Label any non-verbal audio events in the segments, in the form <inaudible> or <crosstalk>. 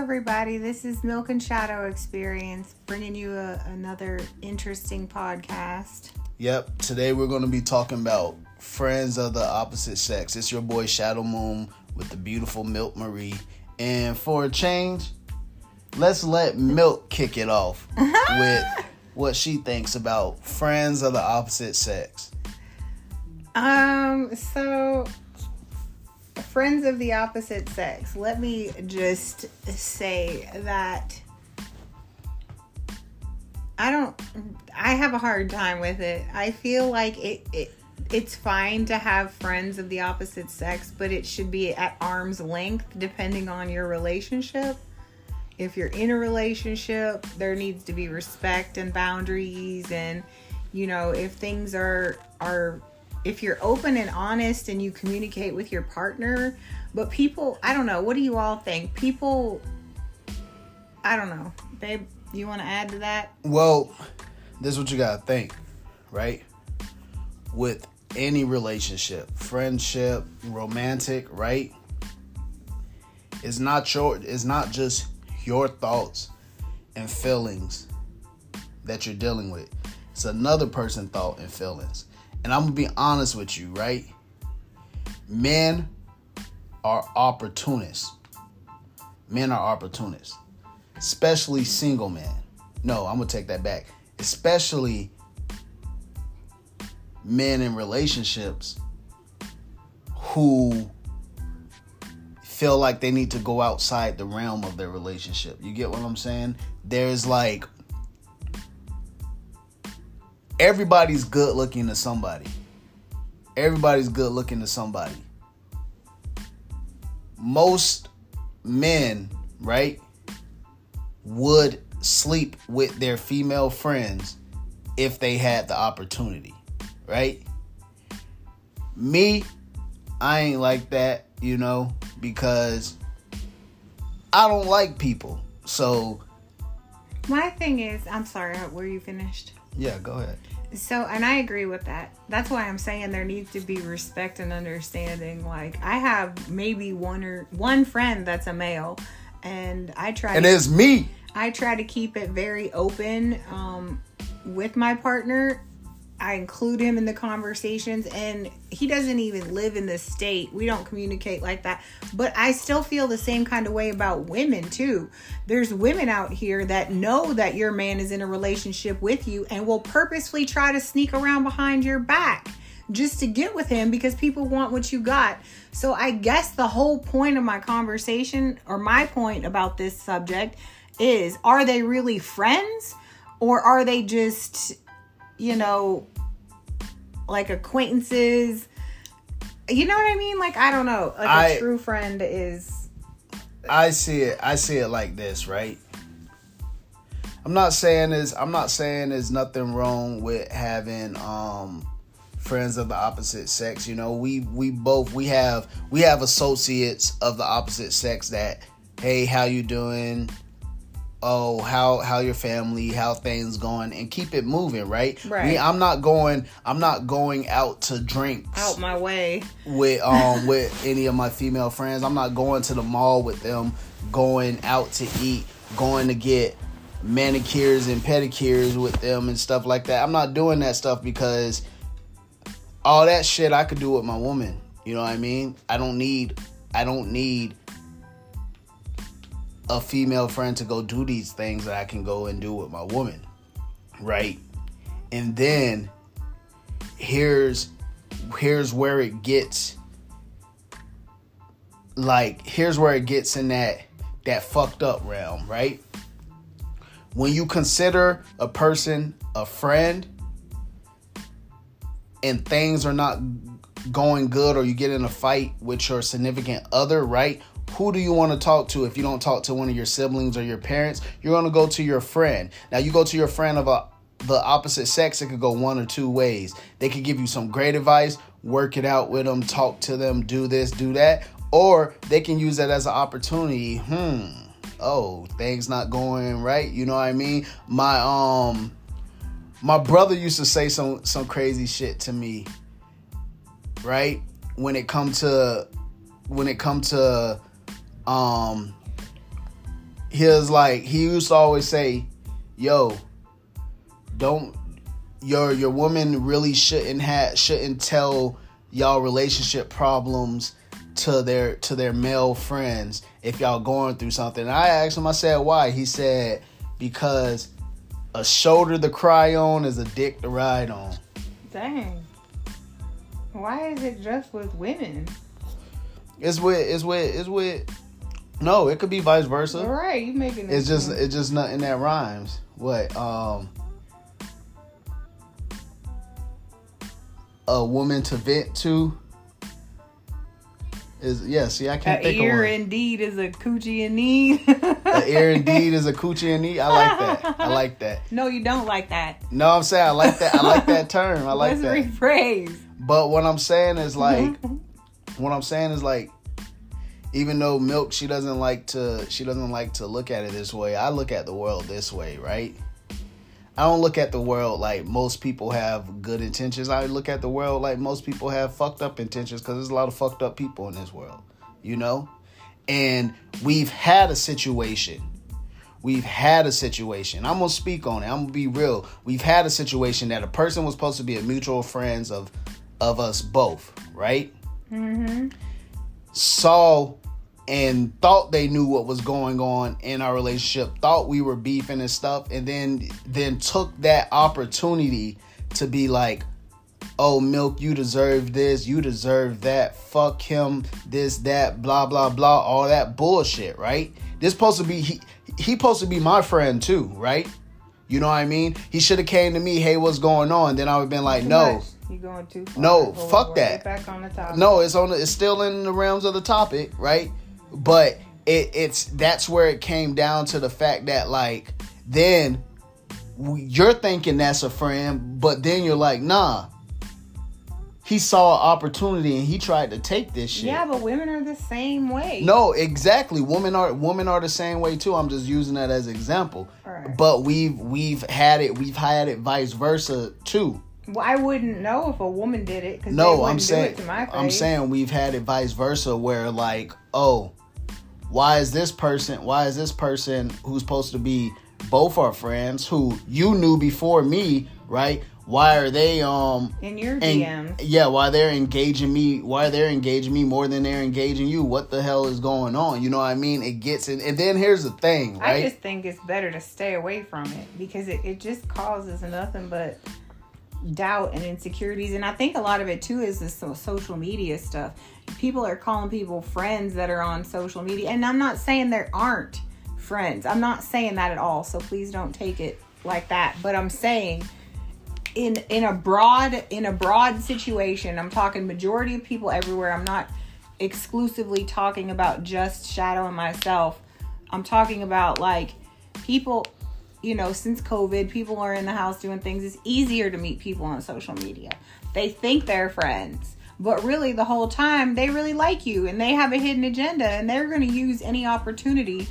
everybody. This is Milk and Shadow Experience, bringing you a, another interesting podcast. Yep. Today we're going to be talking about friends of the opposite sex. It's your boy Shadow Moon with the beautiful Milk Marie. And for a change, let's let Milk kick it off <laughs> with what she thinks about friends of the opposite sex. Um, so friends of the opposite sex. Let me just say that I don't I have a hard time with it. I feel like it, it it's fine to have friends of the opposite sex, but it should be at arm's length depending on your relationship. If you're in a relationship, there needs to be respect and boundaries and you know, if things are are if you're open and honest and you communicate with your partner, but people, I don't know, what do you all think? People, I don't know, babe, you want to add to that? Well, this is what you got to think, right? With any relationship, friendship, romantic, right? It's not your it's not just your thoughts and feelings that you're dealing with. It's another person thought and feelings. And I'm gonna be honest with you, right? Men are opportunists. Men are opportunists, especially single men. No, I'm gonna take that back. Especially men in relationships who feel like they need to go outside the realm of their relationship. You get what I'm saying? There's like everybody's good looking to somebody. Everybody's good looking to somebody. Most men, right, would sleep with their female friends if they had the opportunity, right? Me, I ain't like that, you know, because I don't like people. So my thing is, I'm sorry, were you finished? Yeah, go ahead. So, and I agree with that. That's why I'm saying there needs to be respect and understanding. Like, I have maybe one or one friend that's a male, and I try. And it's me. I try to keep it very open um, with my partner I include him in the conversations and he doesn't even live in the state. We don't communicate like that. But I still feel the same kind of way about women too. There's women out here that know that your man is in a relationship with you and will purposefully try to sneak around behind your back just to get with him because people want what you got. So I guess the whole point of my conversation or my point about this subject is are they really friends or are they just you know, like acquaintances. You know what I mean? Like I don't know. Like I, a true friend is. I see it. I see it like this, right? I'm not saying is I'm not saying there's nothing wrong with having um friends of the opposite sex. You know, we we both we have we have associates of the opposite sex that hey, how you doing? Oh how how your family how things going and keep it moving right? Right. I'm not going i'm not going out to drink out my way. with <laughs> um with any of my female friends. I'm not going to the mall with them going out to eat going to get manicures and pedicures with them and stuff like that. I'm not doing that stuff because all that shit i could do with my woman. You know what i mean? I don't need i don't need a female friend to go do these things that I can go and do with my woman. Right? And then here's here's where it gets like here's where it gets in that that fucked up realm, right? When you consider a person a friend and things are not going good or you get in a fight with your significant other, right? Who do you want to talk to if you don't talk to one of your siblings or your parents? You're going to go to your friend. Now, you go to your friend of a, the opposite sex, it could go one or two ways. They could give you some great advice, work it out with them, talk to them, do this, do that, or they can use that as an opportunity. Hmm. Oh, things not going right. You know what I mean? My um my brother used to say some some crazy shit to me. Right? When it come to when it come to um he was like he used to always say, "Yo, don't your your woman really shouldn't have shouldn't tell y'all relationship problems to their to their male friends if y'all going through something." And I asked him, I said, "Why?" He said, "Because a shoulder to cry on is a dick to ride on." Dang. Why is it just with women? It's with it's with it's with no, it could be vice versa. Right, you making it. It's just it's just nothing that rhymes. What? Um a woman to vent to is yeah, see I can't a think ear of one. indeed is a coochie in need. A ear <laughs> indeed is a coochie in need. I like that. I like that. No, you don't like that. No, I'm saying I like that. I like that <laughs> term. I like Let's that. rephrase. But what I'm saying is like <laughs> what I'm saying is like even though milk she doesn't like to she doesn't like to look at it this way. I look at the world this way, right? I don't look at the world like most people have good intentions. I look at the world like most people have fucked up intentions cuz there's a lot of fucked up people in this world, you know? And we've had a situation We've had a situation. I'm gonna speak on it. I'm gonna be real. We've had a situation that a person was supposed to be a mutual friends of of us both, right? Mm-hmm. Saw and thought they knew what was going on in our relationship, thought we were beefing and stuff, and then then took that opportunity to be like, oh milk, you deserve this, you deserve that, fuck him, this, that, blah, blah, blah, all that bullshit, right? This supposed to be he he supposed to be my friend too, right? You know what I mean? He should have came to me, hey, what's going on? Then I would have been like, no. much. You going too far. No, fuck that. Back on the topic. No, it's on. the- It's still in the realms of the topic, right? But it, it's that's where it came down to the fact that like then you're thinking that's a friend, but then you're like, nah. He saw an opportunity and he tried to take this shit. Yeah, but women are the same way. No, exactly. Women are women are the same way too. I'm just using that as example. Alright. But we've we've had it we've had it vice versa too. Well, I wouldn't know if a woman did it No, I'm saying do it to my face. I'm saying we've had it vice versa where like, oh, why is this person why is this person who's supposed to be both our friends who you knew before me, right? Why are they um in your DMs. yeah, why they're engaging me, why they're engaging me more than they're engaging you. What the hell is going on? You know what I mean? It gets in and then here's the thing, right? I just think it's better to stay away from it because it, it just causes nothing but doubt and insecurities. And I think a lot of it too is this social media stuff. People are calling people friends that are on social media. And I'm not saying there aren't friends. I'm not saying that at all. So please don't take it like that. But I'm saying in in a broad in a broad situation, I'm talking majority of people everywhere. I'm not exclusively talking about just Shadow and myself. I'm talking about like people, you know, since COVID, people are in the house doing things. It's easier to meet people on social media. They think they're friends, but really the whole time they really like you and they have a hidden agenda and they're going to use any opportunity,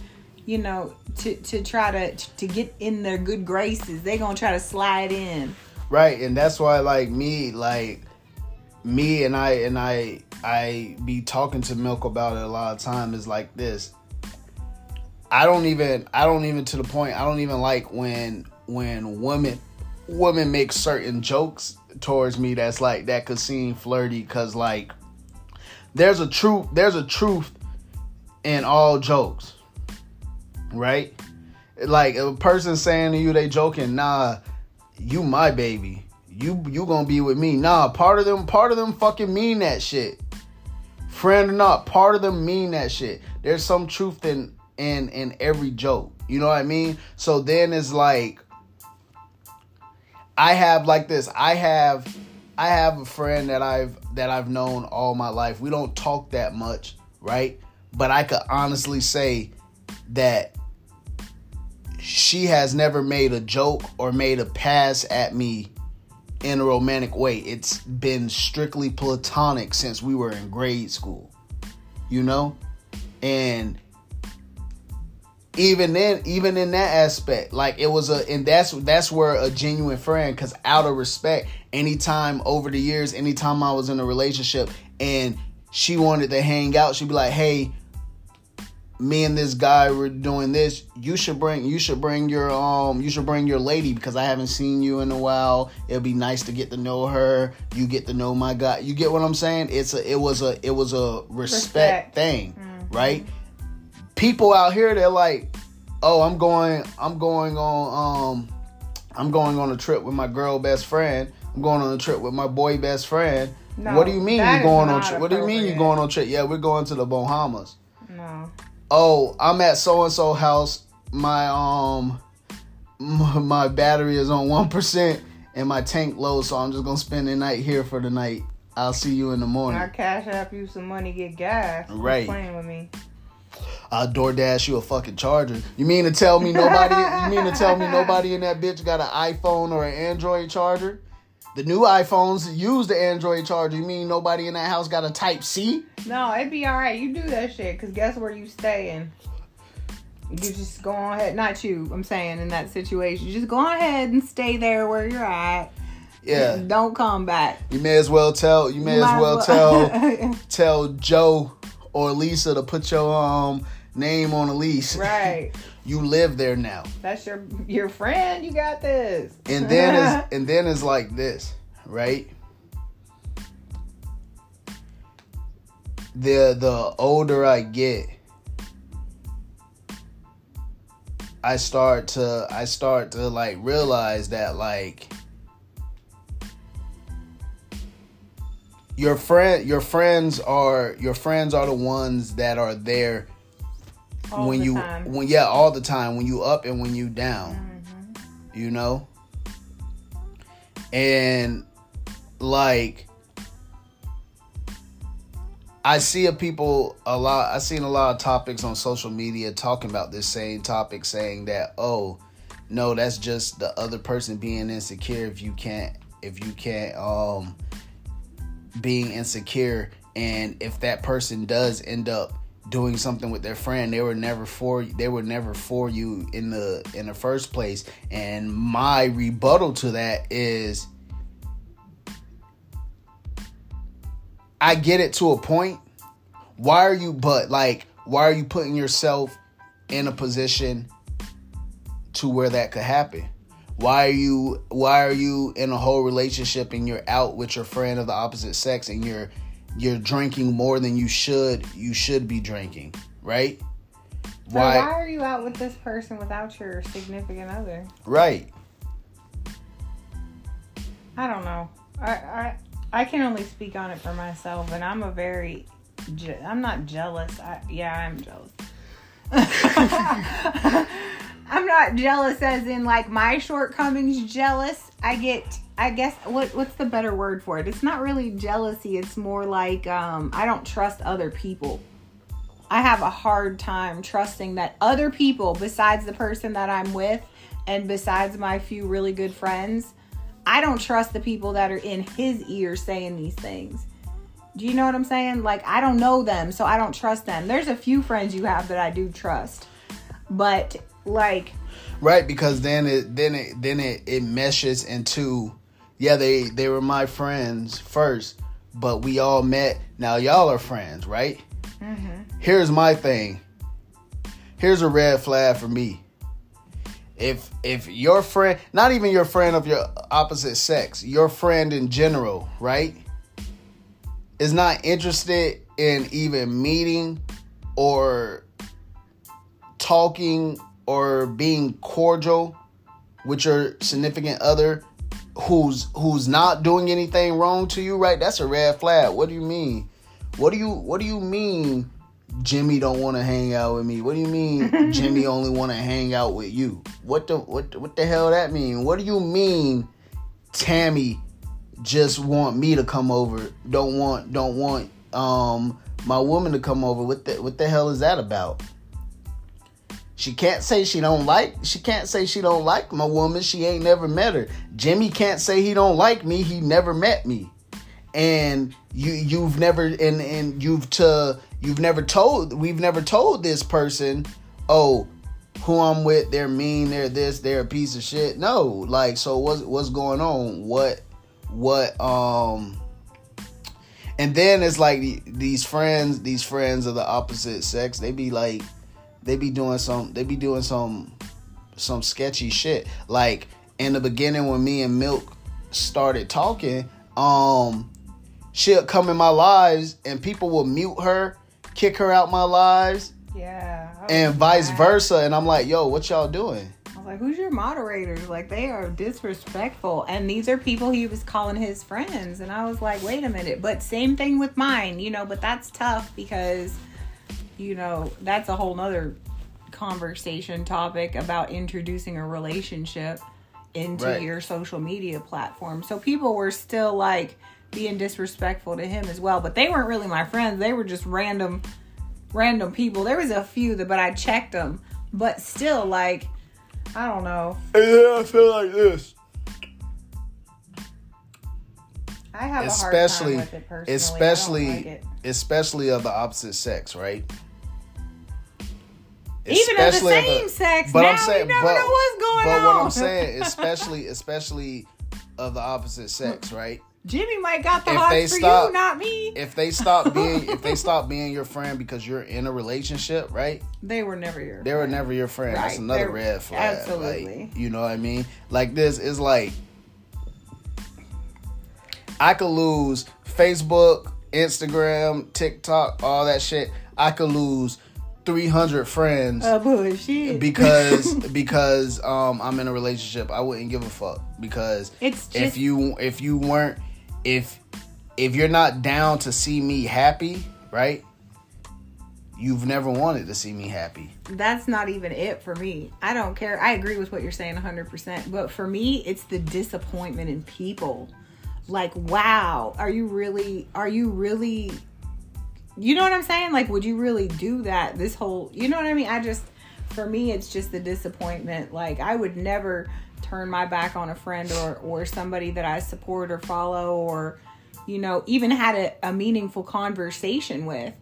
you know, to to try to to get in their good graces. They're going to try to slide in. Right, and that's why like me, like me and I and I I be talking to Milk about it a lot of time is like this. I don't even I don't even to the point I don't even like when when women women make certain jokes towards me that's like that could seem flirty cuz like there's a truth there's a truth in all jokes. Right? Like a person saying to you they joking, nah, you my baby. You you gonna be with me. Nah, part of them part of them fucking mean that shit. Friend or not, part of them mean that shit. There's some truth in in in every joke. You know what I mean? So then it's like I have like this. I have I have a friend that I've that I've known all my life. We don't talk that much, right? But I could honestly say that she has never made a joke or made a pass at me in a romantic way. It's been strictly platonic since we were in grade school. You know? And even then, even in that aspect, like it was a and that's that's where a genuine friend, cause out of respect, anytime over the years, anytime I was in a relationship and she wanted to hang out, she'd be like, Hey, me and this guy were doing this. You should bring you should bring your um you should bring your lady because i haven't seen you in a while. It'll be nice to get to know her. You get to know my guy. You get what i'm saying? It's a it was a it was a respect, respect. thing mm-hmm. right people out here they're like oh i'm going i'm going on um i'm going on a trip with my girl best friend i'm going on a trip with my boy best friend no, what do you mean you're going on trip what do you mean you're going on trip yeah we're going to the bahamas no oh, I'm at so and so house. My um, my battery is on one percent and my tank low, so I'm just gonna spend the night here for the night. I'll see you in the morning. I cash out you some money, get gas. Right. playing with me. I'll DoorDash you a fucking charger. You mean to tell me nobody? you mean to tell me <laughs> nobody in that bitch got an iPhone or an Android charger? The new iPhones use the Android charger. You mean nobody in that house got a Type C? No, it'd be all right. You do that shit because guess where you staying? You just go on ahead. Not you. I'm saying in that situation, you just go on ahead and stay there where you're at. Yeah. Don't come back. You may as well tell. You may as well, well tell <laughs> tell Joe or Lisa to put your um name on a lease. Right. <laughs> you live there now. That's your your friend. You got this. And then is <laughs> and then is like this, right? The the older I get, I start to I start to like realize that like your friend your friends are your friends are the ones that are there all when you time. when yeah all the time when you up and when you down mm-hmm. you know and like I see a people a lot I've seen a lot of topics on social media talking about this same topic saying that oh no that's just the other person being insecure if you can't if you can't um being insecure and if that person does end up doing something with their friend they were never for they were never for you in the in the first place. And my rebuttal to that is I get it to a point. Why are you but like why are you putting yourself in a position to where that could happen why are you why are you in a whole relationship and you're out with your friend of the opposite sex and you're you're drinking more than you should you should be drinking, right? Why why are you out with this person without your significant other? Right. I don't know. I I I can only speak on it for myself and I'm a very I'm not jealous. I, yeah, I'm jealous. <laughs> <laughs> I'm not jealous as in like my shortcomings jealous. I get I guess what what's the better word for it? It's not really jealousy. It's more like um, I don't trust other people. I have a hard time trusting that other people besides the person that I'm with and besides my few really good friends, I don't trust the people that are in his ear saying these things. Do you know what I'm saying? Like I don't know them, so I don't trust them. There's a few friends you have that I do trust. But like right because then it then it then it, it meshes into yeah, they they were my friends first, but we all met. Now y'all are friends, right? Mm-hmm. Here's my thing. Here's a red flag for me. If if your friend, not even your friend of your opposite sex, your friend in general, right, is not interested in even meeting or talking or being cordial with your significant other who's who's not doing anything wrong to you, right? That's a red flag. What do you mean? What do you what do you mean Jimmy don't want to hang out with me? What do you mean <laughs> Jimmy only want to hang out with you? What the what what the hell that mean? What do you mean Tammy just want me to come over? Don't want don't want um my woman to come over. What the what the hell is that about? She can't say she don't like. She can't say she don't like my woman. She ain't never met her. Jimmy can't say he don't like me. He never met me. And you you've never and and you've to you've never told we've never told this person, "Oh, who I'm with, they're mean, they're this, they're a piece of shit." No, like so what's what's going on? What what um and then it's like these friends, these friends of the opposite sex, they be like they be doing some they be doing some some sketchy shit. Like in the beginning when me and Milk started talking, um she'll come in my lives and people will mute her, kick her out my lives, Yeah. And vice versa. And I'm like, yo, what y'all doing? I was like, who's your moderators? Like, they are disrespectful. And these are people he was calling his friends. And I was like, wait a minute. But same thing with mine, you know, but that's tough because, you know, that's a whole nother conversation topic about introducing a relationship into Right. your social media platform. So people were still like being disrespectful to him as well. But they weren't really my friends. They were just random random people. There was a few that but I checked them. But still like I don't know. Yeah, I feel like this. I have Especially, a hard time with it personally. especially, like it. especially of the opposite sex, right? Even of the same sex. But now I'm saying, you never but, know what's going but on. what I'm saying, <laughs> especially, especially of the opposite sex, right? Jimmy might got the if they for stop- you, not me. If they stop <laughs> being, if they stop being your friend because you're in a relationship, right? they were never your. They were never your friend. That's another They're- red flag. absolutely. Like, you know what I mean? Like this is like I could lose Facebook, Instagram, TikTok, all that shit. I could lose 300 friends Uh, bullshit. because <laughs> because um I'm in a relationship. I wouldn't give a fuck because it's just if you if you weren't if if you're not down to see me happy, right? You've never wanted to see me happy. that's not even it for me. I don't care. I agree with what you're saying 100%. But for me, it's the disappointment in people. Like, wow, are you really, are you really, you know what I'm saying? Like, would you really do that? This whole, you know what I mean? I just, for me, it's just the disappointment. Like, I would never turn my back on a friend or, or somebody that I support or follow or, you know, even had a, a meaningful conversation with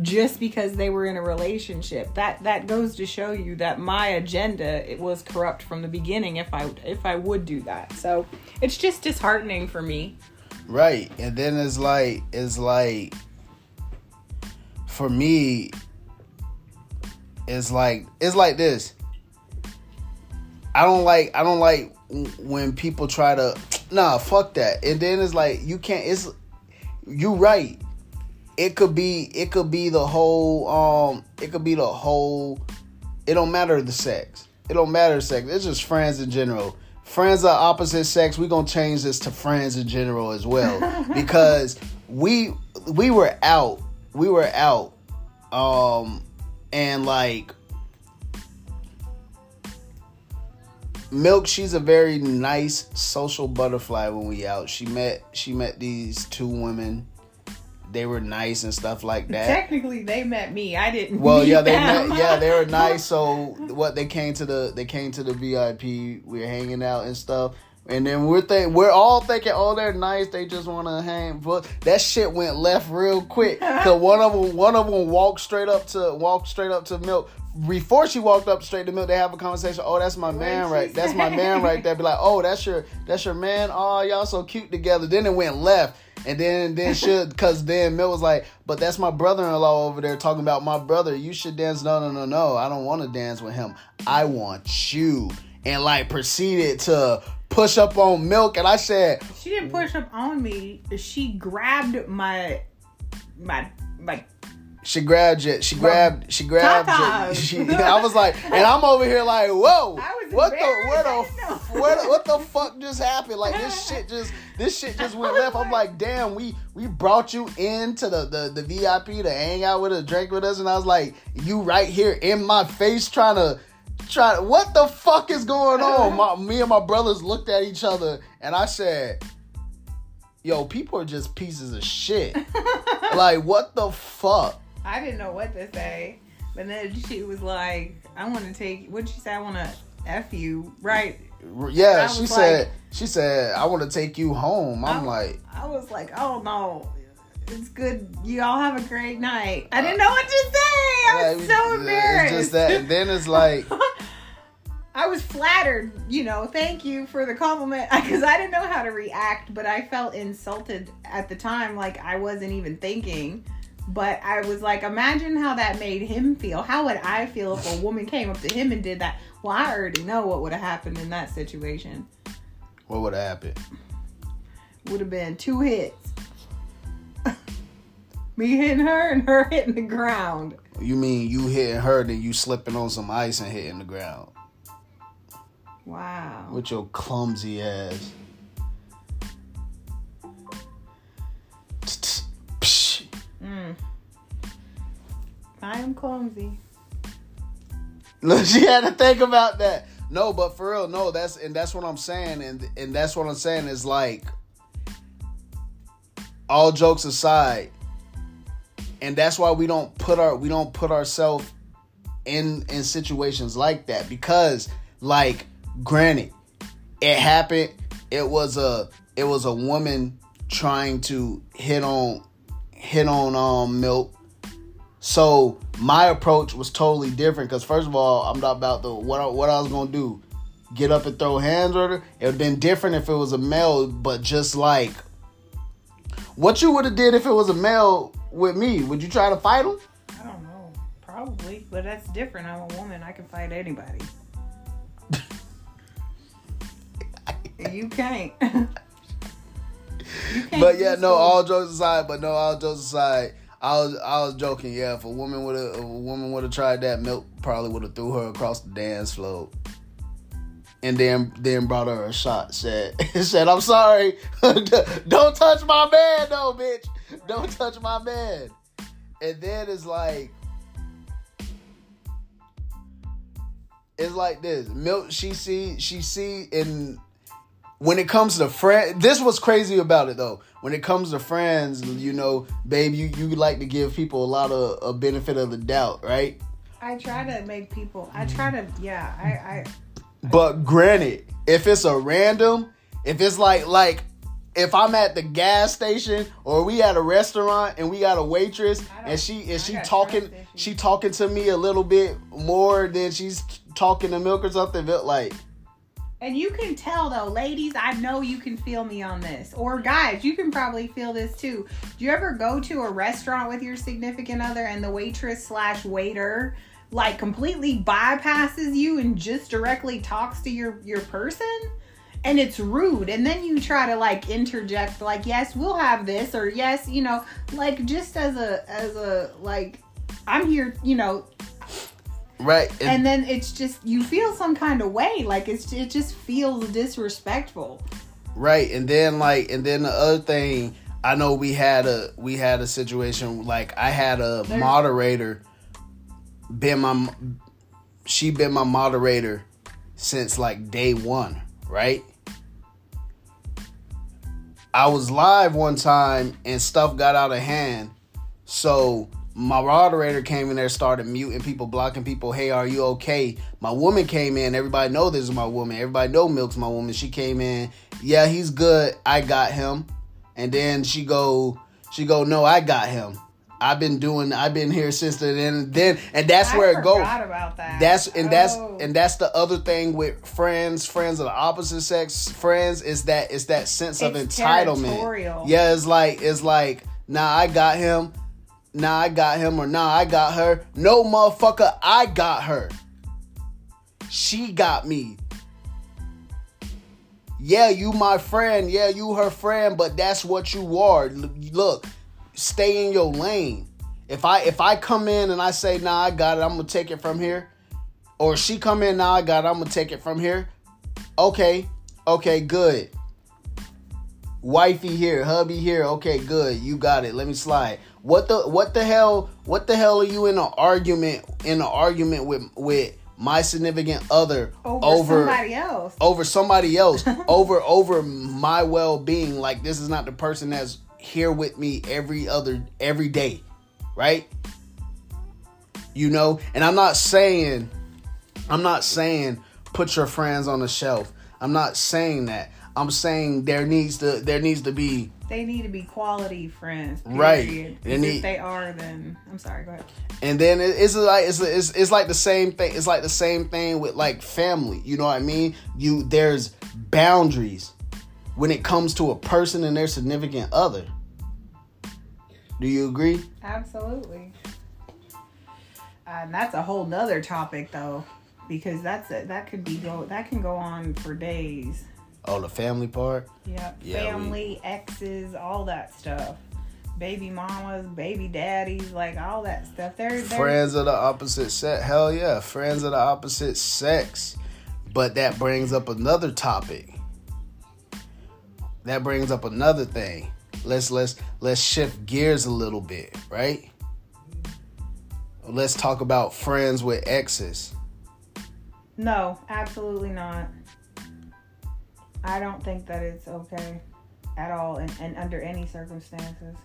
just because they were in a relationship. That that goes to show you that my agenda it was corrupt from the beginning if I if I would do that. So it's just disheartening for me. Right. And then it's like it's like for me it's like it's like this. I don't like I don't like when people try to nah, fuck that. And then it's like you can't it's you right. It could be it could be the whole um it could be the whole it don't matter the sex. It don't matter the sex. It's just friends in general. Friends are opposite sex. we gonna change this to friends in general as well. <laughs> because we we were out. We were out. Um and like Milk, she's a very nice social butterfly when we out. She met she met these two women. They were nice and stuff like that. Technically, they met me. I didn't. Well, yeah, they them. met, yeah they were nice. <laughs> So what they came to the they came to the VIP. We were hanging out and stuff. And then we're think we're all thinking, oh, they're nice. They just want to hang. But that shit went left real quick. <laughs> Cause one of them, one of them walked straight up to walked straight up to Milk. Before she walked up straight to Milk, they have a conversation. Oh, that's my man, she right? That's my man right there. Be like, oh, that's your that's your man. Oh, y'all so cute together. Then it went left. And then then <laughs> should because then Milk was like, but that's my brother in law over there talking about my brother. You should dance. No, no, no, no. I don't want to dance with him. I want you. And like proceeded to push up on Milk. And I said, She didn't push up on me. She grabbed my my my. she grabbed it. She grabbed. She grabbed it. <laughs> She, I was like, and I'm over here like, whoa, <laughs> I was what the where embarrassed. I didn't the the- what the <laughs> fuck just happened? Like this shit just this shit just went left. I'm like, damn, we we brought you into the the the VIP to hang out with us, drink with us, and I was like, you right here in my face trying to. Try what the fuck is going <laughs> on? My, me and my brothers looked at each other and I said, "Yo, people are just pieces of shit. <laughs> like, what the fuck?" I didn't know what to say, but then she was like, "I want to take." What did she say? I want to f you, right? Yeah, she was said. she said, "I want to take you home." I'm I- like, I was like, "Oh no." It's good. You all have a great night. I didn't uh, know what to say. I was uh, yeah, so it's embarrassed. just that. And then it's like, <laughs> I was flattered, you know. Thank you for the compliment <laughs> because I didn't know how to react, but I felt insulted at the time, like I wasn't even thinking. But I was like, imagine how that made him feel. How would I feel if a woman came up to him and did that? Well, I already know what would have happened in that situation. What would have happened? Would have been two hits. Me hitting her and her hitting the ground. You mean you hitting her, then you slipping on some ice and hitting the ground? Wow. With your clumsy ass. Mm. I am clumsy. Look, <laughs> she had to think about that. No, but for real, no, that's and that's what I'm saying, and and that's what I'm saying is like all jokes aside, and that's why we don't put our we don't put ourselves in in situations like that. Because like granted it happened. It was a it was a woman trying to hit on hit on um milk so my approach was totally different. Because first of all i'm not about the what I, what I was gonna do get up and throw hands at her. It would have been different if it was a male but just like what you would have did if it was a male with me would you try to fight him I don't know. Probably. But that's different. I'm a woman. I can fight anybody. <laughs> you can't. <laughs> you can't but yeah, no. All jokes aside, but no, all jokes aside, I was I was joking. Yeah, if a woman would have a woman would have tried that, Milk probably would have threw her across the dance floor, and then then brought her a shot. Said <laughs> said I'm sorry, don't touch my man, though, bitch. <laughs> Don't touch my man. And then it's like. It's like this. Milk she see she see And when it comes to friends, this was crazy about it though. When it comes to friends, you know, babe, you, you like to give people a lot of a benefit of the doubt, right? I try to make people. I try to. Yeah. I. I But granted, if it's a random, if it's like like if I'm at the gas station or we at a restaurant and we got a waitress and she is she talking she talking to me a little bit more than she's talking to milk or something, but like And you can tell though, ladies, I know you can feel me on this. Or guys, you can probably feel this too. Do you ever go to a restaurant with your significant other and the waitress slash waiter like completely bypasses you and just directly talks to your your person? And it's rude. And then you try to like interject like, yes, we'll have this, or yes, you know, like just as a as a like I'm here, you know, right and then it's just you feel some kind of way like it's it just feels disrespectful Right, and then like, and then the other thing, I know we had a we had a situation like I had a There's- moderator, been my, she been my moderator since like day one, right? I was live one time and stuff got out of hand, so my moderator came in there, started muting people, blocking people. Hey, are you okay? My woman came in. Everybody know this is my woman. Everybody know Milk's my woman. She came in. Yeah, he's good. I got him. And then she go, she go, no, I got him. I've been doing. I've been here since then. And then, and that's I where it goes. that That's and that's Oh. and that's the other thing with friends, friends of the opposite sex, friends is that it's that sense of entitlement. Yeah, it's like it's like, nah, I got him, nah, I got him, or nah, I got her. No, motherfucker, I got her. She got me. Yeah, you my friend. Yeah, you her friend, but that's what you are. Look, stay in your lane. If I if I come in and I say, "Nah, I got it. I'm gonna take it from here," or she come in, "Nah, I got it. I'm gonna take it from here." Okay, okay, good. Wifey here, hubby here. Okay, good. You got it. Let me slide. What the what the hell? What the hell are you in an argument in an argument with with my significant other over, somebody else over somebody else <laughs> over over my well-being like this is not the person that's here with me every other every day right you know and i'm not saying i'm not saying put your friends on the shelf i'm not saying that i'm saying there needs to there needs to be they need to be quality friends Right. period. They And if they are then i'm sorry go ahead And then it- it's like it's, it's it's like the same thing. It's like the same thing with like family. You know what I mean? You there's boundaries when it comes to a person and their significant other. Do you agree? Absolutely. And that's a whole nother topic though, because that's a, that could be go that can go on for days. Oh, the family part. Yep. Yeah, we- Family, exes, all that stuff. Baby mamas, baby daddies, like all that stuff. They're, they're Friends of the opposite sex. Hell yeah, friends of the opposite sex. But that brings up another topic. That brings up another thing. Let's let's let's shift gears a little bit, right? Let's talk about friends with exes. No, absolutely not. I don't think that it's okay at all and, and under any circumstances.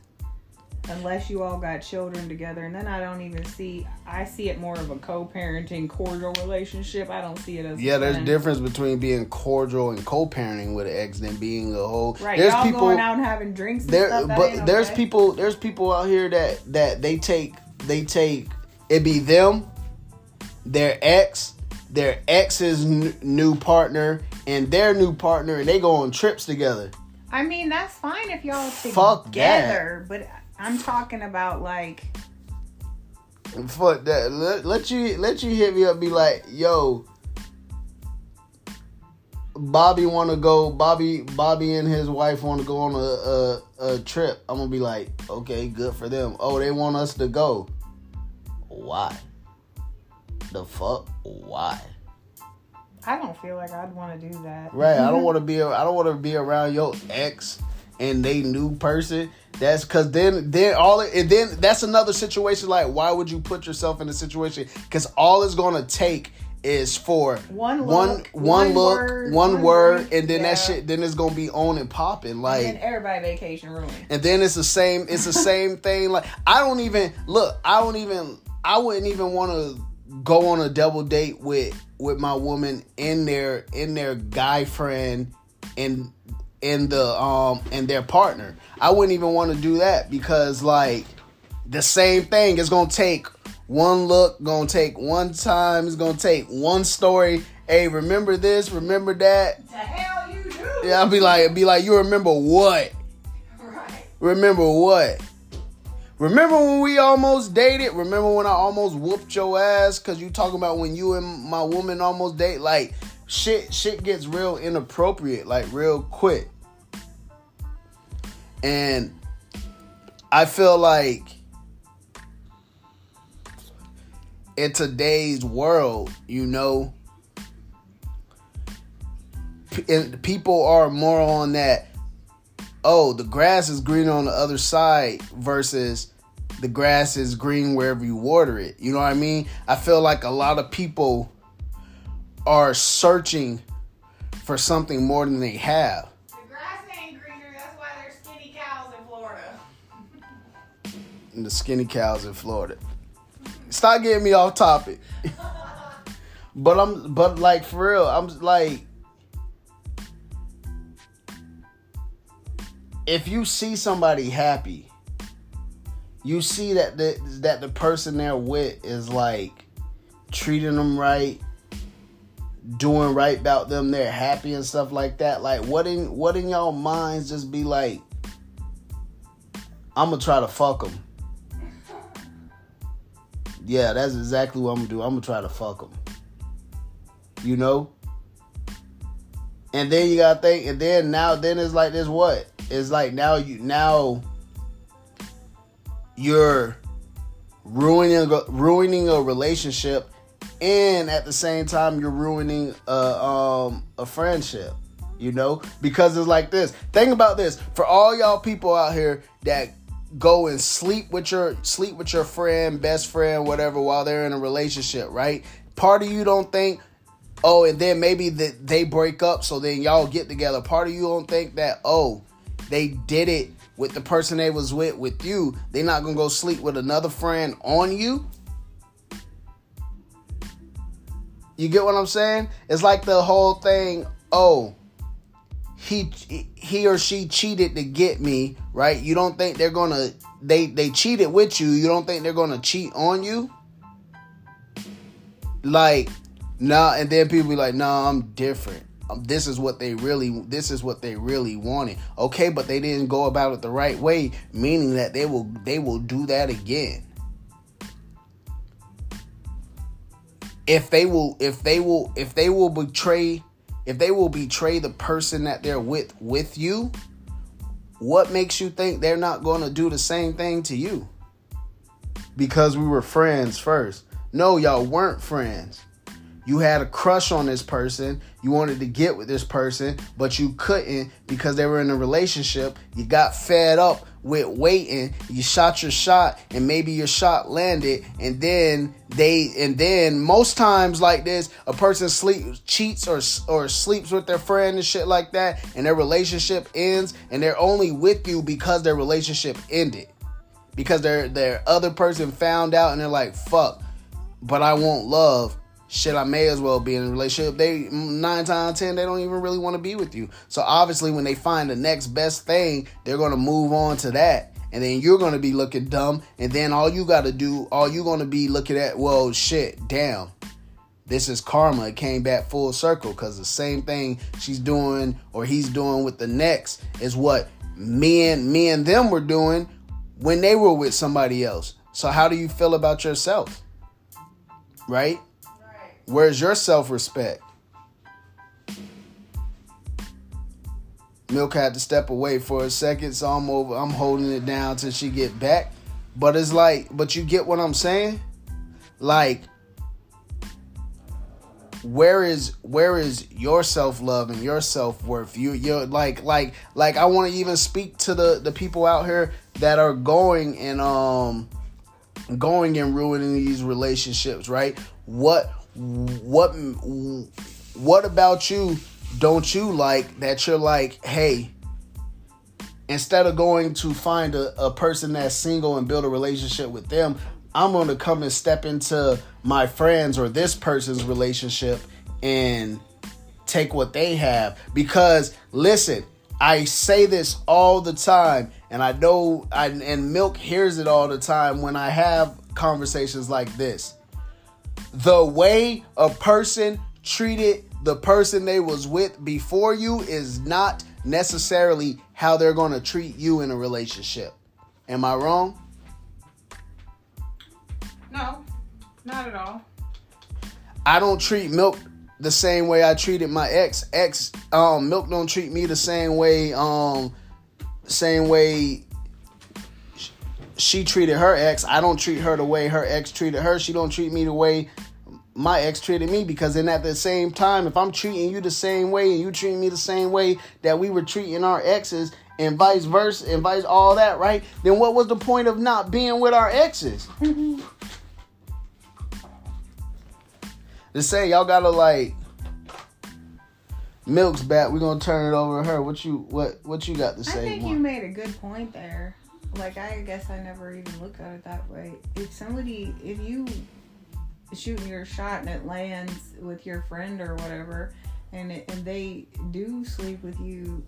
Unless you all got children together. And then I don't even see, I see it more of a co parenting, cordial relationship. I don't see it as. Yeah, there's friend. difference between being cordial and co-parenting with an ex than being a whole. Right, There's y'all people going out and having drinks and there, stuff. but there's okay. people there's people out here that that they take they take it be them, their ex, their ex's n- new partner, and their new partner, and they go on trips together. I mean, that's fine if y'all Fuck together, but I'm talking about like. Fuck that. Let, let you let you hit me up. Be like, yo, Bobby want to go. Bobby Bobby and his wife want to go on a, a a trip. I'm gonna be like, okay, good for them. Oh, they want us to go. Why? The fuck? Why? I don't feel like I'd want to do that. Right. I don't <laughs> want to be. I don't want to be around your ex and they new person. That's because then then all it and then that's another situation. Like, why would you put yourself in a situation? Because all it's gonna take is for One one look, one one look, word, one one word, drink, and then that shit. Then it's gonna be on and popping. Like, and everybody vacation ruined. and then it's the same. It's the same <laughs> thing. Like I don't even look. I don't even. I wouldn't even want to go on a double date with with my woman in their in their guy friend and in the um and their partner. I wouldn't even want to do that because like the same thing is gonna take one look, gonna take one time, it's gonna take one story. Hey, remember this? Remember that? The hell you do? Yeah, I'll be like, be like, you remember what? Right. Remember what? Remember when we almost dated? Remember when I almost whooped your ass? Cause you talking about when you and my woman almost date? Like shit, shit gets real inappropriate, like real quick. And I feel like in today's world, you know, and people are more on that oh, the grass is green on the other side versus the grass is green wherever you water it. You know what I mean? I feel like a lot of people are searching for something more than they have. The grass ain't greener. That's why there's skinny cows in Florida. And the skinny cows in Florida. Stop getting me off topic. <laughs> but I'm but like for real, I'm like if you see somebody happy, you see that the that the person they're with is like treating them right, doing right about them, they're happy and stuff like that. Like what in what in y'all minds just be like I'm gonna try to fuck them. Yeah, that's exactly what I'm gonna do. I'm gonna try to fuck them. You know? And then you gotta think, and then now, then it's like this what? It's like now you now you're ruining ruining a relationship, and at the same time you're ruining a um a friendship. You know, because it's like this. Think about this for all y'all people out here that go and sleep with your sleep with your friend, best friend, whatever, while they're in a relationship, right? Part of you don't think, oh, and then maybe that they break up, so then y'all get together. Part of you don't think that, oh, they did it with the person they was with with you. They're not gonna go sleep with another friend on you. You get what I'm saying? It's like the whole thing, oh, he he or she cheated to get me, right? You don't think they're gonna they they cheated with you. You don't think they're gonna cheat on you? Like, nah, and then people be like, nah, I'm different. um, this is what they really this is what they really wanted. Okay, but they didn't go about it the right way, meaning that they will they will do that again. If they will if they will if they will betray if they will betray the person that they're with with you, what makes you think they're not going to do the same thing to you? Because we were friends first. No, y'all weren't friends. You had a crush on this person. You wanted to get with this person, but you couldn't because they were in a relationship. You got fed up with waiting. You shot your shot and maybe your shot landed and then they and then most times like this, a person sleeps cheats or or sleeps with their friend and shit like that and their relationship ends and they're only with you because their relationship ended. Because their their other person found out and they're like, "Fuck, but I want love." Shit, I may as well be in a relationship. They nine times ten, they don't even really want to be with you. So obviously, when they find the next best thing, they're gonna move on to that, and then you're gonna be looking dumb. And then all you gotta do, all you gonna be looking at, well, shit, damn. This is karma. It came back full circle because the same thing she's doing or he's doing with the next is what me and me and them were doing when they were with somebody else. So how do you feel about yourself? Right? Where's your self respect? Milk had to step away for a second, so I'm over. I'm holding it down till she get back. But it's like, but you get what I'm saying? Like, where is where is your self love and your self worth? You you're like like like I want to even speak to the the people out here that are going and um going and ruining these relationships, right? What what what about you don't you like that you're like hey instead of going to find a, a person that's single and build a relationship with them i'm going to come and step into my friends or this person's relationship and take what they have. Because listen i say this all the time and i know I, and milk hears it all the time when i have conversations like this the way a person treated the person they was with before you is not necessarily how they're going to treat you in a relationship. Am I wrong? No, not at all. I don't treat milk the same way I treated my ex. Ex um milk don't treat me the same way um same way she treated her ex. I don't treat her the way her ex treated her. She don't treat me the way my ex treated me because then at the same time, if I'm treating you the same way and you treating me the same way that we were treating our exes and vice versa and vice all that, right? Then what was the point of not being with our exes? Mm-hmm. to say y'all gotta like Milk's back. We're gonna turn it over to her. What you what what you got to say? I think more? you made a good point there. Like I guess I never even looked at it that way. If somebody if you shoot your shot and it lands with your friend or whatever and it, and they do sleep with you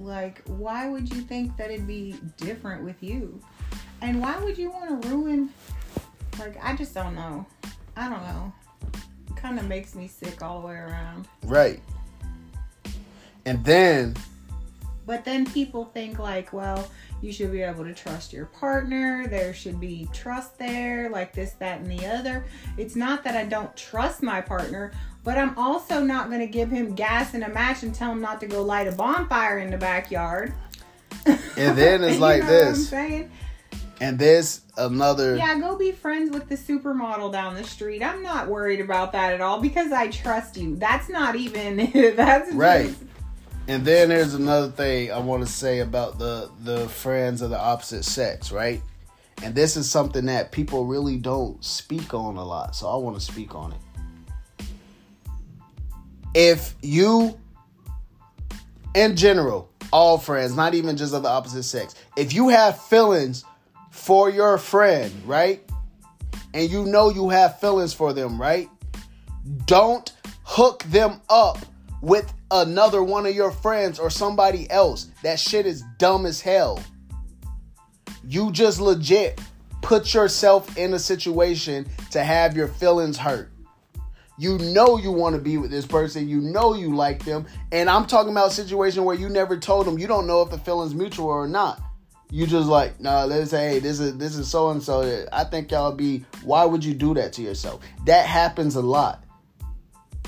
like why would you think that it'd be different with you? And why would you want to ruin like i just don't know. I don't know. Kind of makes me sick all the way around. Right. And then but then people think like well you should be able to trust your partner. There should be trust there, like this, that, and the other. It's not that I don't trust my partner, but I'm also not going to give him gas in a match and tell him not to go light a bonfire in the backyard. And then it's <laughs> like this. And this another. Yeah, go be friends with the supermodel down the street. I'm not worried about that at all because I trust you. That's not even. <laughs> that's right. Just, and then there's another thing I want to say about the the friends of the opposite sex, right? And this is something that people really don't speak on a lot, so I want to speak on it. If you in general, all friends, not even just of the opposite sex, if you have feelings for your friend, right? And you know you have feelings for them, right? Don't hook them up with another one of your friends or somebody else. That shit is dumb as hell. You just legit put yourself in a situation to have your feelings hurt. You know you want to be with this person. You know you like them. And I'm talking about a situation where you never told them. You don't know if the feeling's mutual or not. You just like, nah, let's say, hey, this is this is so and so. I think y'all be why would you do that to yourself? That happens a lot.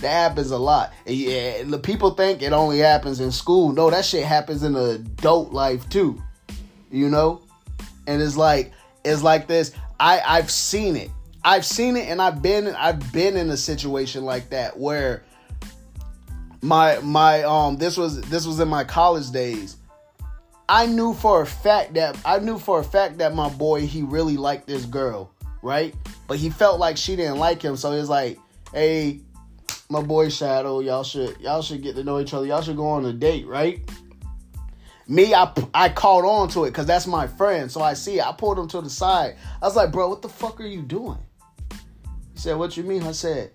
That happens a lot. And yeah, people think it only happens in school. No, that shit happens in adult life too. You know? And it's like it's like this. I I've seen it. I've seen it and I've been I've been in a situation like that where my my um this was this was in my college days. I knew for a fact that I knew for a fact that my boy he really liked this girl, right? But he felt like she didn't like him, so he's like, "Hey, my boy Shadow, y'all should y'all should get to know each other. Y'all should go on a date, right?" Me, I I caught on to it because that's my friend. So I see it. I pulled him to the side. I was like, bro, what the fuck are you doing? He said, What you mean? I said,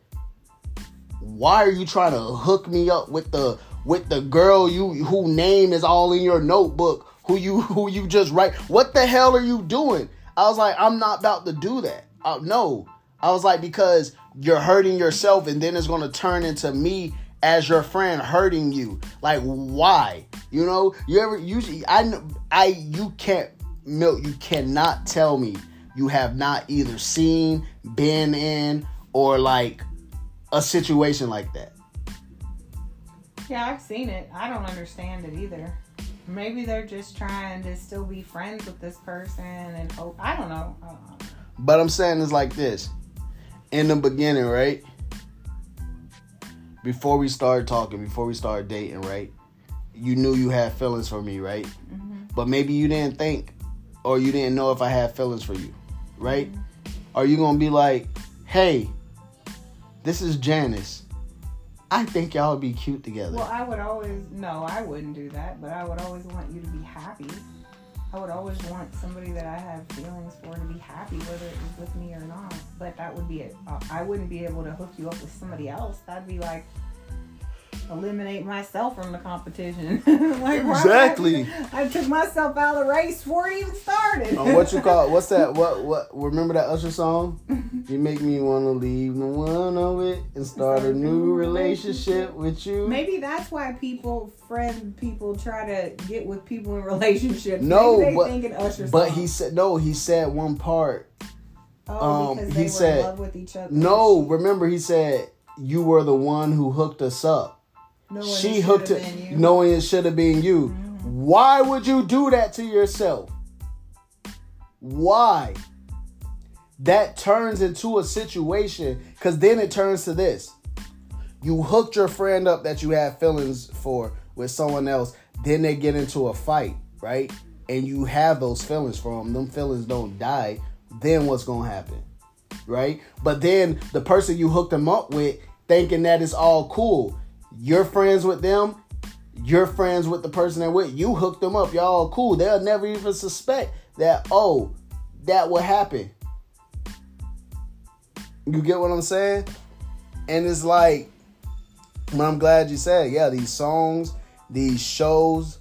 Why are you trying to hook me up with the with the girl you who name is all in your notebook, who you <laughs> who you just write? What the hell are you doing? I was like, I'm not about to do that. Uh, no. I was like, because you're hurting yourself and then it's gonna turn into me as your friend hurting you. Like why? You know, you ever usually I I you can't milk you cannot tell me you have not either seen, been in, or like a situation like that. Yeah, I've seen it. I don't understand it either. Maybe they're just trying to still be friends with this person and hope. I don't know. I don't know. But I'm saying it's like this. In the beginning, right? Before we started talking, before we started dating, right? You knew you had feelings for me, right? Mm-hmm. But maybe you didn't think or you didn't know if I had feelings for you right? Are you gonna be like, hey, this is Janice. I think y'all would be cute together. Well, I would always no, I wouldn't do that, but I would always want you to be happy. I would always want somebody that I have feelings for to be happy, whether it was with me or not. But that would be it. I wouldn't be able to hook you up with somebody else. That'd be like eliminate myself from the competition. <laughs> like, exactly. I, took myself out of the race before it even started. oh, what you call? What's that? <laughs> What? What? Remember that Usher song? you make me want to leave the one of it and start a new relationship with you. Maybe that's why people, friend people, try to get with people in relationships. No, Maybe but. But he said no. He said one part. Oh, um, he said, No, remember he said you were the one who hooked us up she hooked it, knowing it should have been you. Mm-hmm. Why would you do that to yourself? Why? That turns into a situation because then it turns to this. You hooked your friend up that you have feelings for with someone else, then they get into a fight, right? And you have those feelings for them. Them feelings don't die. Then what's gonna happen, right? But then the person you hooked them up with, thinking that it's all cool, you're friends with them, you're friends with the person that with you hooked them up. Y'all cool. They'll never even suspect that, oh, that would happen. You get what I'm saying? And it's like, but I'm glad you said, yeah, these songs, these shows,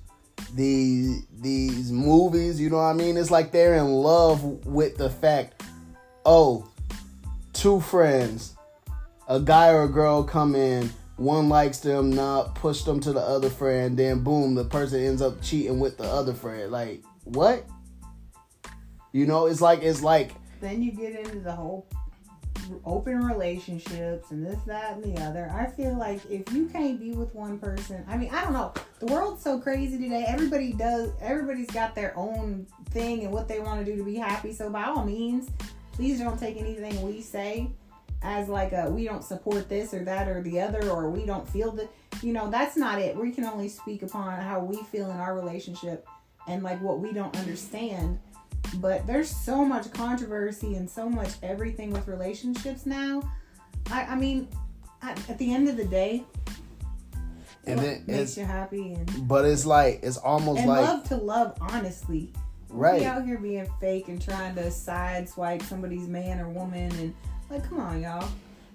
these these movies, you know what I mean? It's like they're in love with the fact, oh, two friends, a guy or a girl come in one likes them, not push them to the other friend, then boom, the person ends up cheating with the other friend. Like, what? You know, it's like it's like then you get into the whole open relationships and this, that, and the other. I feel like if you can't be with one person, I mean, I don't know. The world's so crazy today. Everybody does. Everybody's got their own thing and what they want to do to be happy. So by all means, please don't take anything we say as like a we don't support this or that or the other or we don't feel that you know that's not it. We can only speak upon how we feel in our relationship and like what we don't understand. But there's so much controversy and so much everything with relationships now. I, I mean at, at the end of the day and it makes you happy and but it's like it's almost and like love to love honestly. Right. we out here being fake and trying to sideswipe somebody's man or woman and like, come on, y'all.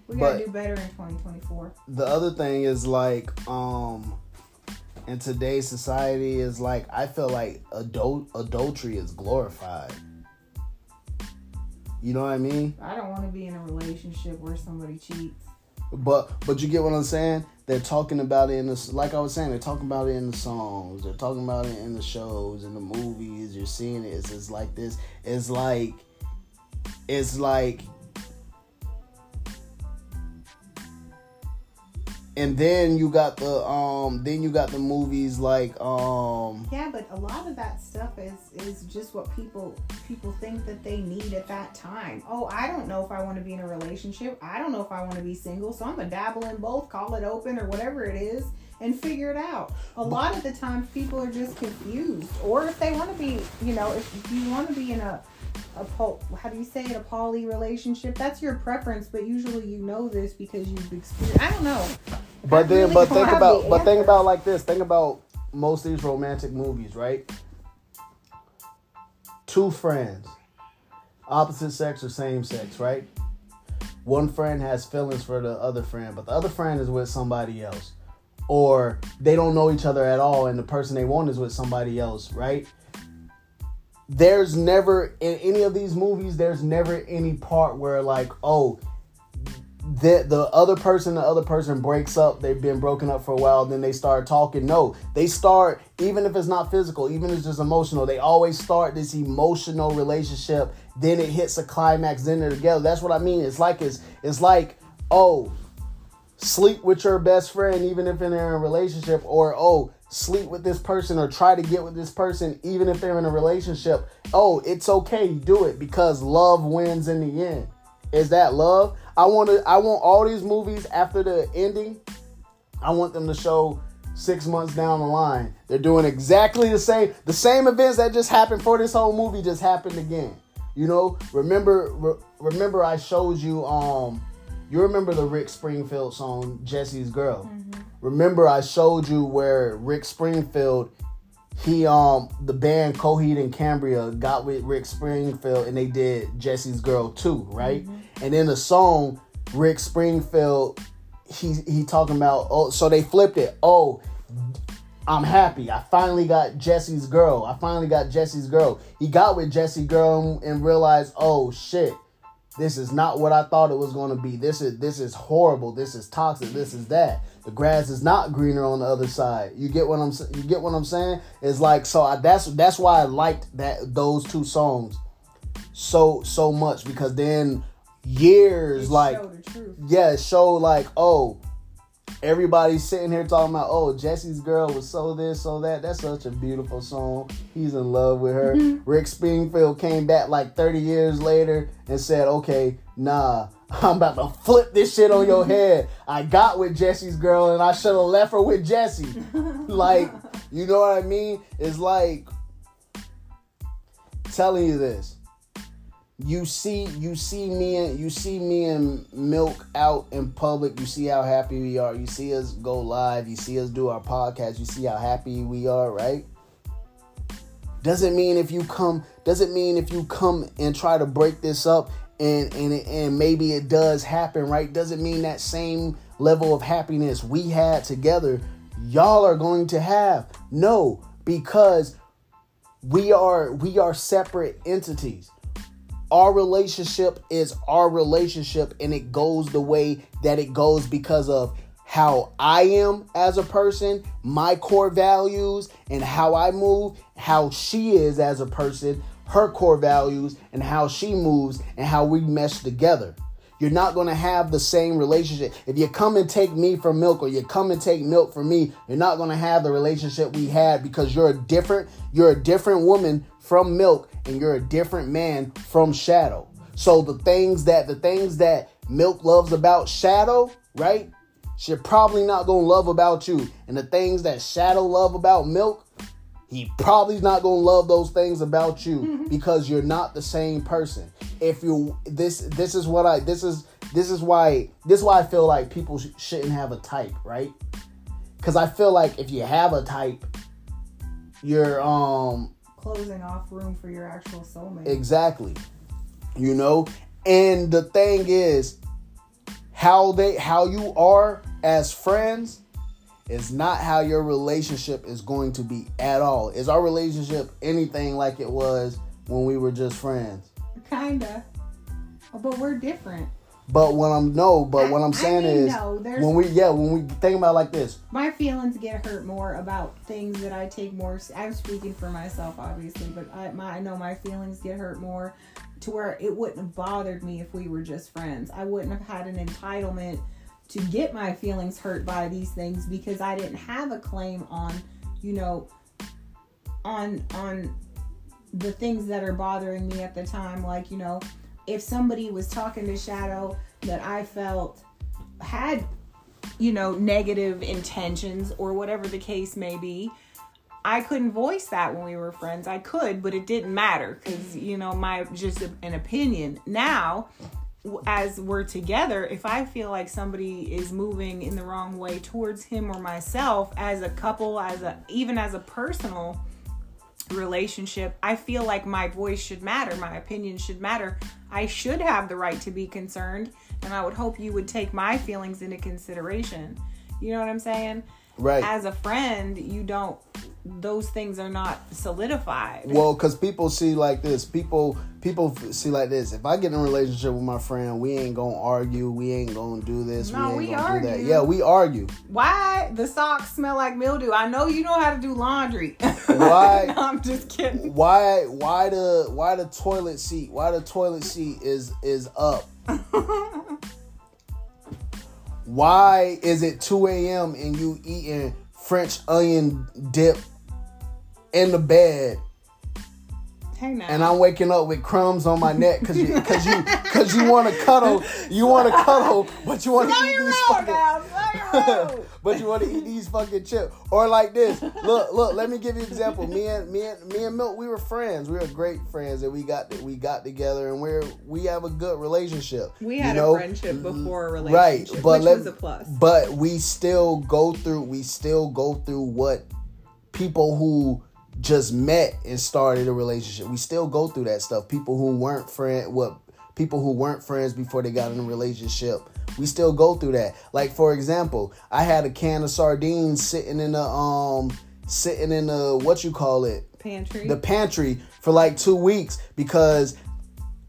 We gotta do better in 2024. The other thing is like, um, in today's society is like I feel like adult adultery is glorified. You know what I mean? I don't want to be in a relationship where somebody cheats. But but you get what I'm saying? They're talking about it in the like I was saying. They're talking about it in the songs. They're talking about it in the shows, in the movies. You're seeing it. It's, it's like this. It's like it's like and then you got the um then you got the movies like um yeah but a lot of that stuff is is just what people people think that they need at that time. Oh i don't know if i want to be in a relationship. I don't know if i want to be single so i'm gonna dabble in both call it open or whatever it is and figure it out. A lot of the times people are just confused. Or if they want to be you know if you want to be in a a pol- how do you say it? A poly relationship? That's your preference but usually you know this because you've experienced i don't know but then but think about but think about like this think about most of these romantic movies right? Two friends opposite sex or same sex right? One friend has feelings for the other friend but the other friend is with somebody else. Or they don't know each other at all and the person they want is with somebody else right? There's never in any of these movies there's never any part where like oh the the other person the other person breaks up they've been broken up for a while then they start talking. No they start even if it's not physical even if it's just emotional they always start this emotional relationship then it hits a climax then they're together. That's what i mean. It's like it's it's like oh sleep with your best friend even if they're in a relationship or oh sleep with this person or try to get with this person even if they're in a relationship. Oh it's okay do it because love wins in the end. Is that love i want to i want all these movies after the ending. I want them to show six months down the line. They're doing exactly the same the same events that just happened for this whole movie just happened again. You know remember re- remember i showed you um you remember the rick springfield song jesse's girl? Mm-hmm. Remember I showed you where Rick Springfield he um the band Coheed and Cambria got with Rick Springfield and they did Jesse's Girl too, right? Mm-hmm. And in the song Rick Springfield he he talking about oh so they flipped it. Oh, I'm happy. I finally got Jesse's girl. I finally got Jesse's girl. He got with Jesse's girl and realized, "Oh shit. This is not what I thought it was going to be. This is this is horrible. This is toxic. This is that." The grass is not greener on the other side. You get what I'm you get what I'm saying? It's like so I, that's that's why I liked that those two songs so so much because then years it like yeah, show like oh everybody's sitting here talking about oh Jesse's girl was so this so that that's such a beautiful song he's in love with her mm-hmm. Rick Springfield came back like 30 years later and said okay nah <laughs> I'm about to flip this shit on your <laughs> head. I got with Jesse's girl and I should have left her with Jesse. <laughs> like, you know what I mean? It's like telling you this. You see, you see me and you see me and Milk out in public. You see how happy we are. You see us go live. You see us do our podcast. You see how happy we are, right? Doesn't mean if you come. Doesn't mean if you come and try to break this up and and and maybe it does happen, right? Doesn't mean that same level of happiness we had together, y'all are going to have. No, because we are we are separate entities. Our relationship is our relationship and it goes the way that it goes because of how I am as a person, my core values, and how I move, how she is as a person, her core values and how she moves and how we mesh together. You're not going to have the same relationship. If you come and take me for milk or you come and take milk for me, you're not going to have the relationship we had because you're a different you're a different woman from milk and you're a different man from shadow. So the things that the things that milk loves about shadow, right? She's probably not going to love about you. And the things that shadow love about milk, he probably not gonna love those things about you mm-hmm. because you're not the same person. If you this this is what I this is this is why this is why I feel like people sh- shouldn't have a type, right? Because I feel like if you have a type, you're um closing off room for your actual soulmate. Exactly. You know, and the thing is, how they how you are as friends is not how your relationship is going to be at all. Is our relationship anything like it was when we were just friends? Kinda. But we're different. But when I'm no, but what I'm I saying mean, is no, when we yeah when we think about it like this, my feelings get hurt more about things that I take more. I'm speaking for myself, obviously, but I, my, I know my feelings get hurt more to where it wouldn't have bothered me if we were just friends. I wouldn't have had an entitlement to get my feelings hurt by these things because I didn't have a claim on, you know, on on the things that are bothering me at the time. Like, you know, if somebody was talking to Shadow that I felt had you know, negative intentions or whatever the case may be. I couldn't voice that when we were friends. I could, but it didn't matter because, you know, my just an opinion. Now, as we're together, if I feel like somebody is moving in the wrong way towards him or myself as a couple, as a even as a personal relationship, I feel like my voice should matter, my opinion should matter. I should have the right to be concerned, and I would hope you would take my feelings into consideration. You know what I'm saying? Right? As a friend, you don't those things are not solidified. Well, because people see like this. People people see like this. If I get in a relationship with my friend, we ain't gonna argue. We ain't gonna do this. No, we ain't we gonna do that. argue. Yeah, we argue. Why the socks smell like mildew? I know you know how to do laundry. <laughs> Why- no, I'm just kidding. Why why the why the toilet seat? Why the toilet seat is is up? <laughs> Why is it 2 a.m. and you eating French onion dip in the bed Hey and I'm waking up with crumbs on my neck because you because you because you want to cuddle you want to cuddle but you want to eat these fucking now. Slow your <laughs> roll. but you want to eat these fucking chips or like this look look let me give you an example me and me and me and Milk we were friends we were great friends and we got we got together and we're we have a good relationship We you had know? a friendship mm, before a right relationship, but which let, was a plus. but we still go through we still go through what people who just met and started a relationship. We still go through that stuff. People who weren't friend what people who weren't friends before they got in a relationship we still go through that. Like for example i had a can of sardines sitting in the um sitting in the what you call it? Pantry. the pantry for like two weeks because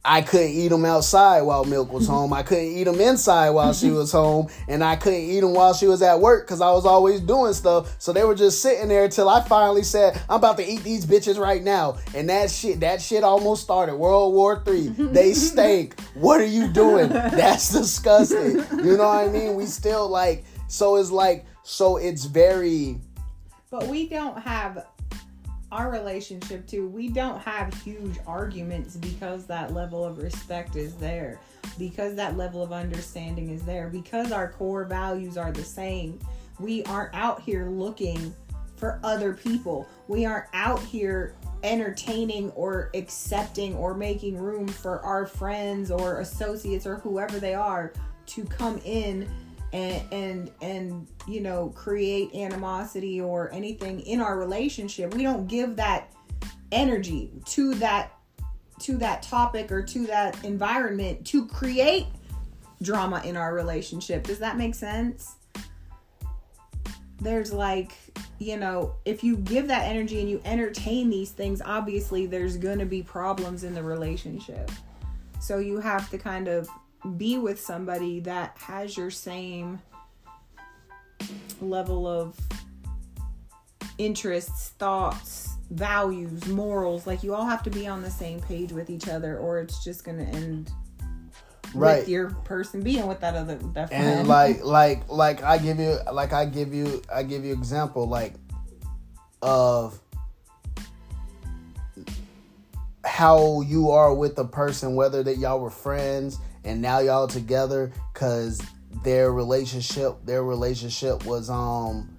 I couldn't eat them outside while Milk was home. I couldn't eat them inside while she was home, and I couldn't eat them while she was at work because I was always doing stuff. So they were just sitting there till I finally said, "I'm about to eat these bitches right now." And that shit, that shit almost started World War Three. They <laughs> stink. What are you doing? That's disgusting. You know what I mean? We still like. So it's like. So it's very. But we don't have our relationship too. We don't have huge arguments because that level of respect is there, because that level of understanding is there, because our core values are the same. We aren't out here looking for other people. We aren't out here entertaining or accepting or making room for our friends or associates or whoever they are to come in and and and you know create animosity or anything in our relationship we don't give that energy to that to that topic or to that environment to create drama in our relationship. Does that make sense? There's like you know if you give that energy and you entertain these things obviously there's gonna be problems in the relationship. So you have to kind of be with somebody that has your same level of interests, thoughts, values, morals. Like you all have to be on the same page with each other, or it's just gonna end Right. with your person being with that other that friend. and like like like i give you like i give you i give you example like of how you are with a person whether that y'all were friends and now y'all together because their relationship their relationship was um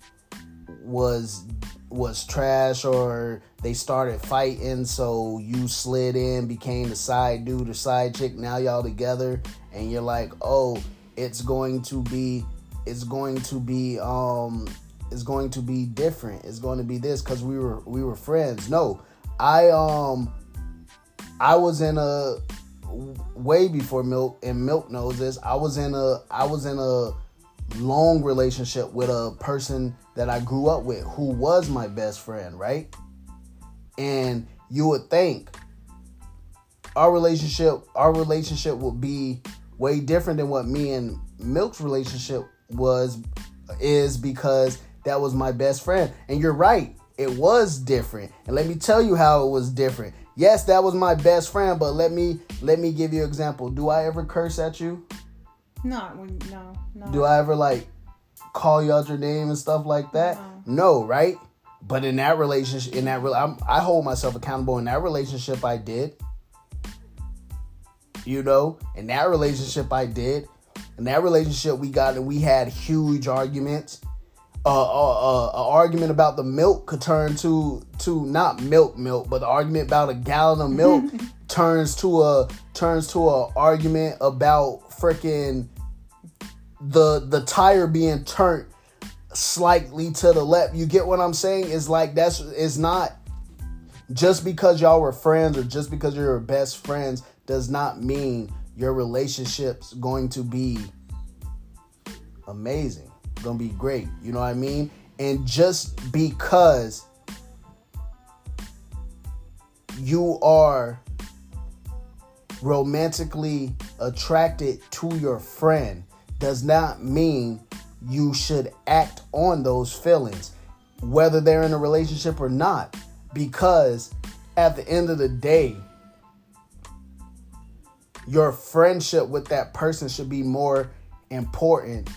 was was trash or they started fighting so you slid in became the side dude or side chick. Now y'all together and you're like oh it's going to be it's going to be um it's going to be different. It's going to be this because we were we were friends. No i um i was in a way before milk and milk knows this i was in a i was in a long relationship with a person that I grew up with who was my best friend, right? And you would think our relationship our relationship would be way different than what me and Milk's relationship was is because that was my best friend. And you're right, it was different. And let me tell you how it was different. Yes, that was my best friend, but let me let me give you an example. Do I ever curse at you? Not when no, no. Do I ever like call you out your name and stuff like that? No. No, right? But in that relationship, in that real, I'm, I hold myself accountable. In that relationship, I did. You know, in that relationship, I did. In that relationship, we got and we had huge arguments. Uh, uh, uh, argument about the milk could turn to to not milk milk, but the argument about a gallon of milk <laughs> turns to a turns to a argument about freaking the the tire being turned slightly to the left. You get what I'm saying? It's like that's it's not just because y'all were friends or just because you're best friends does not mean your relationship's going to be amazing. Gonna be great. You know what I mean? And just because you are romantically attracted to your friend does not mean you should act on those feelings, whether they're in a relationship or not. Because at the end of the day, your friendship with that person should be more important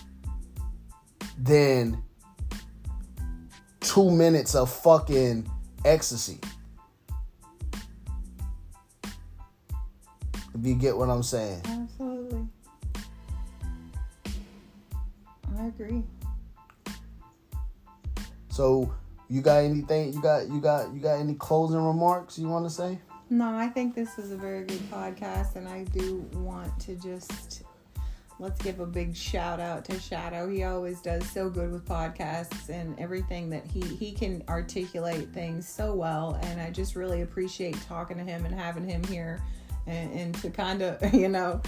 than two minutes of fucking ecstasy. If you get what I'm saying. Absolutely. I agree. So you got anything you got you got you got any closing remarks you want to say? No, I think this is a very good podcast, and I do want to just let's give a big shout out to Shadow. He always does so good with podcasts and everything that he he can articulate things so well, and I just really appreciate talking to him and having him here, and, and to kind of <laughs> you know,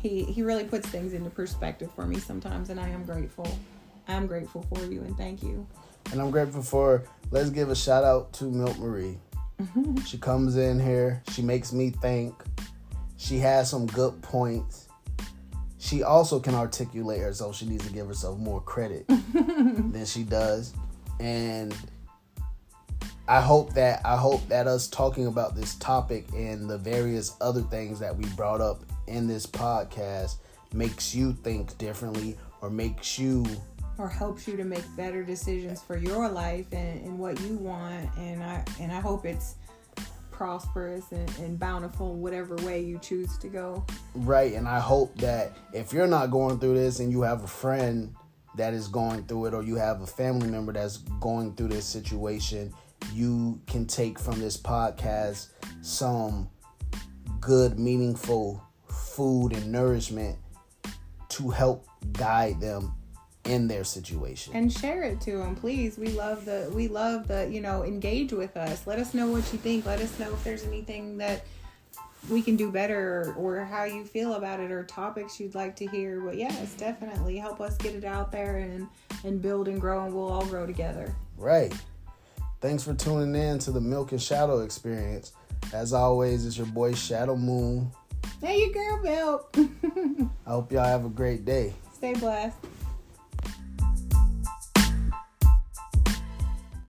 he he really puts things into perspective for me sometimes, and I am grateful. I'm grateful for you, and thank you. And I'm grateful for let's give a shout out to Milk Marie. <laughs> She comes in here, she makes me think. She has some good points. She also can articulate herself. She needs to give herself more credit <laughs> than she does. And I hope that I hope that us talking about this topic and the various other things that we brought up in this podcast makes you think differently or makes you or helps you to make better decisions for your life and, and what you want and i and i hope it's prosperous and, and bountiful whatever way you choose to go. Right and i hope that if you're not going through this and you have a friend that is going through it or you have a family member that's going through this situation you can take from this podcast some good meaningful food and nourishment to help guide them in their situation. and share it to them please we love the we love the you know engage with us let us know what you think let us know if there's anything that we can do better or, how you feel about it or topics you'd like to hear but yes definitely help us get it out there and and build and grow and we'll all grow together Right. Thanks for tuning in to the Milk and Shadow experience. As always, it's your boy Shadow Moon. hey you girl milk <laughs> I hope y'all have a great day. stay blessed